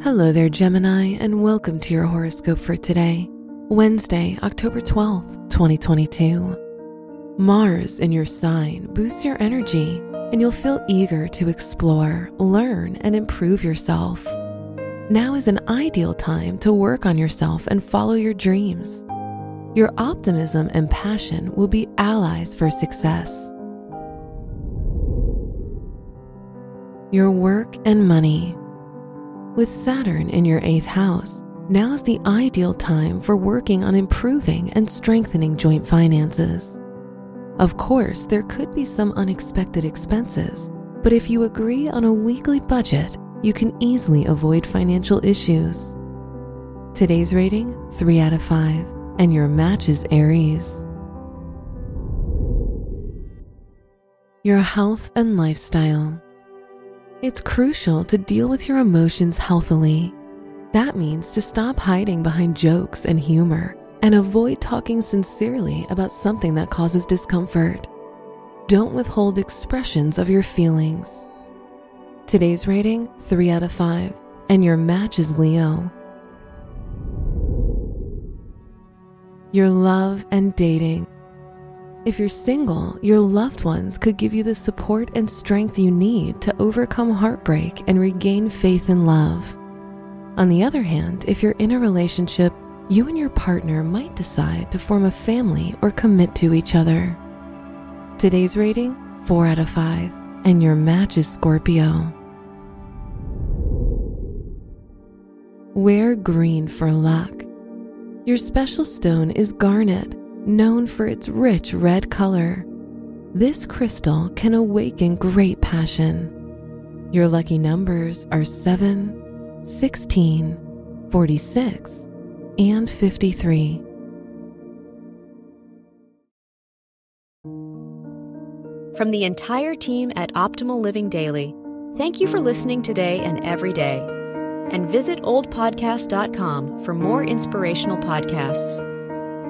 Hello there, Gemini, and welcome to your horoscope for today, Wednesday, October 12th, 2022. Mars in your sign boosts your energy, and you'll feel eager to explore, learn, and improve yourself. Now is an ideal time to work on yourself and follow your dreams. Your optimism and passion will be allies for success. Your work and money. With Saturn in your eighth house, now is the ideal time for working on improving and strengthening joint finances. Of course, there could be some unexpected expenses, but if you agree on a weekly budget, you can easily avoid financial issues. Today's rating 3 out of 5, and your match is Aries. Your health and lifestyle. It's crucial to deal with your emotions healthily. That means to stop hiding behind jokes and humor and avoid talking sincerely about something that causes discomfort. Don't withhold expressions of your feelings. Today's rating 3 out of 5, and your match is Leo. Your love and dating. If you're single, your loved ones could give you the support and strength you need to overcome heartbreak and regain faith in love. On the other hand, if you're in a relationship, you and your partner might decide to form a family or commit to each other. Today's rating 4 out of 5, and your match is Scorpio. Wear green for luck. Your special stone is garnet known for its rich red color. This crystal can awaken great passion. Your lucky numbers are 7, 16, 46, and 53. From the entire team at Optimal Living Daily, thank you for listening today and every day. And visit oldpodcast.com for more inspirational podcasts.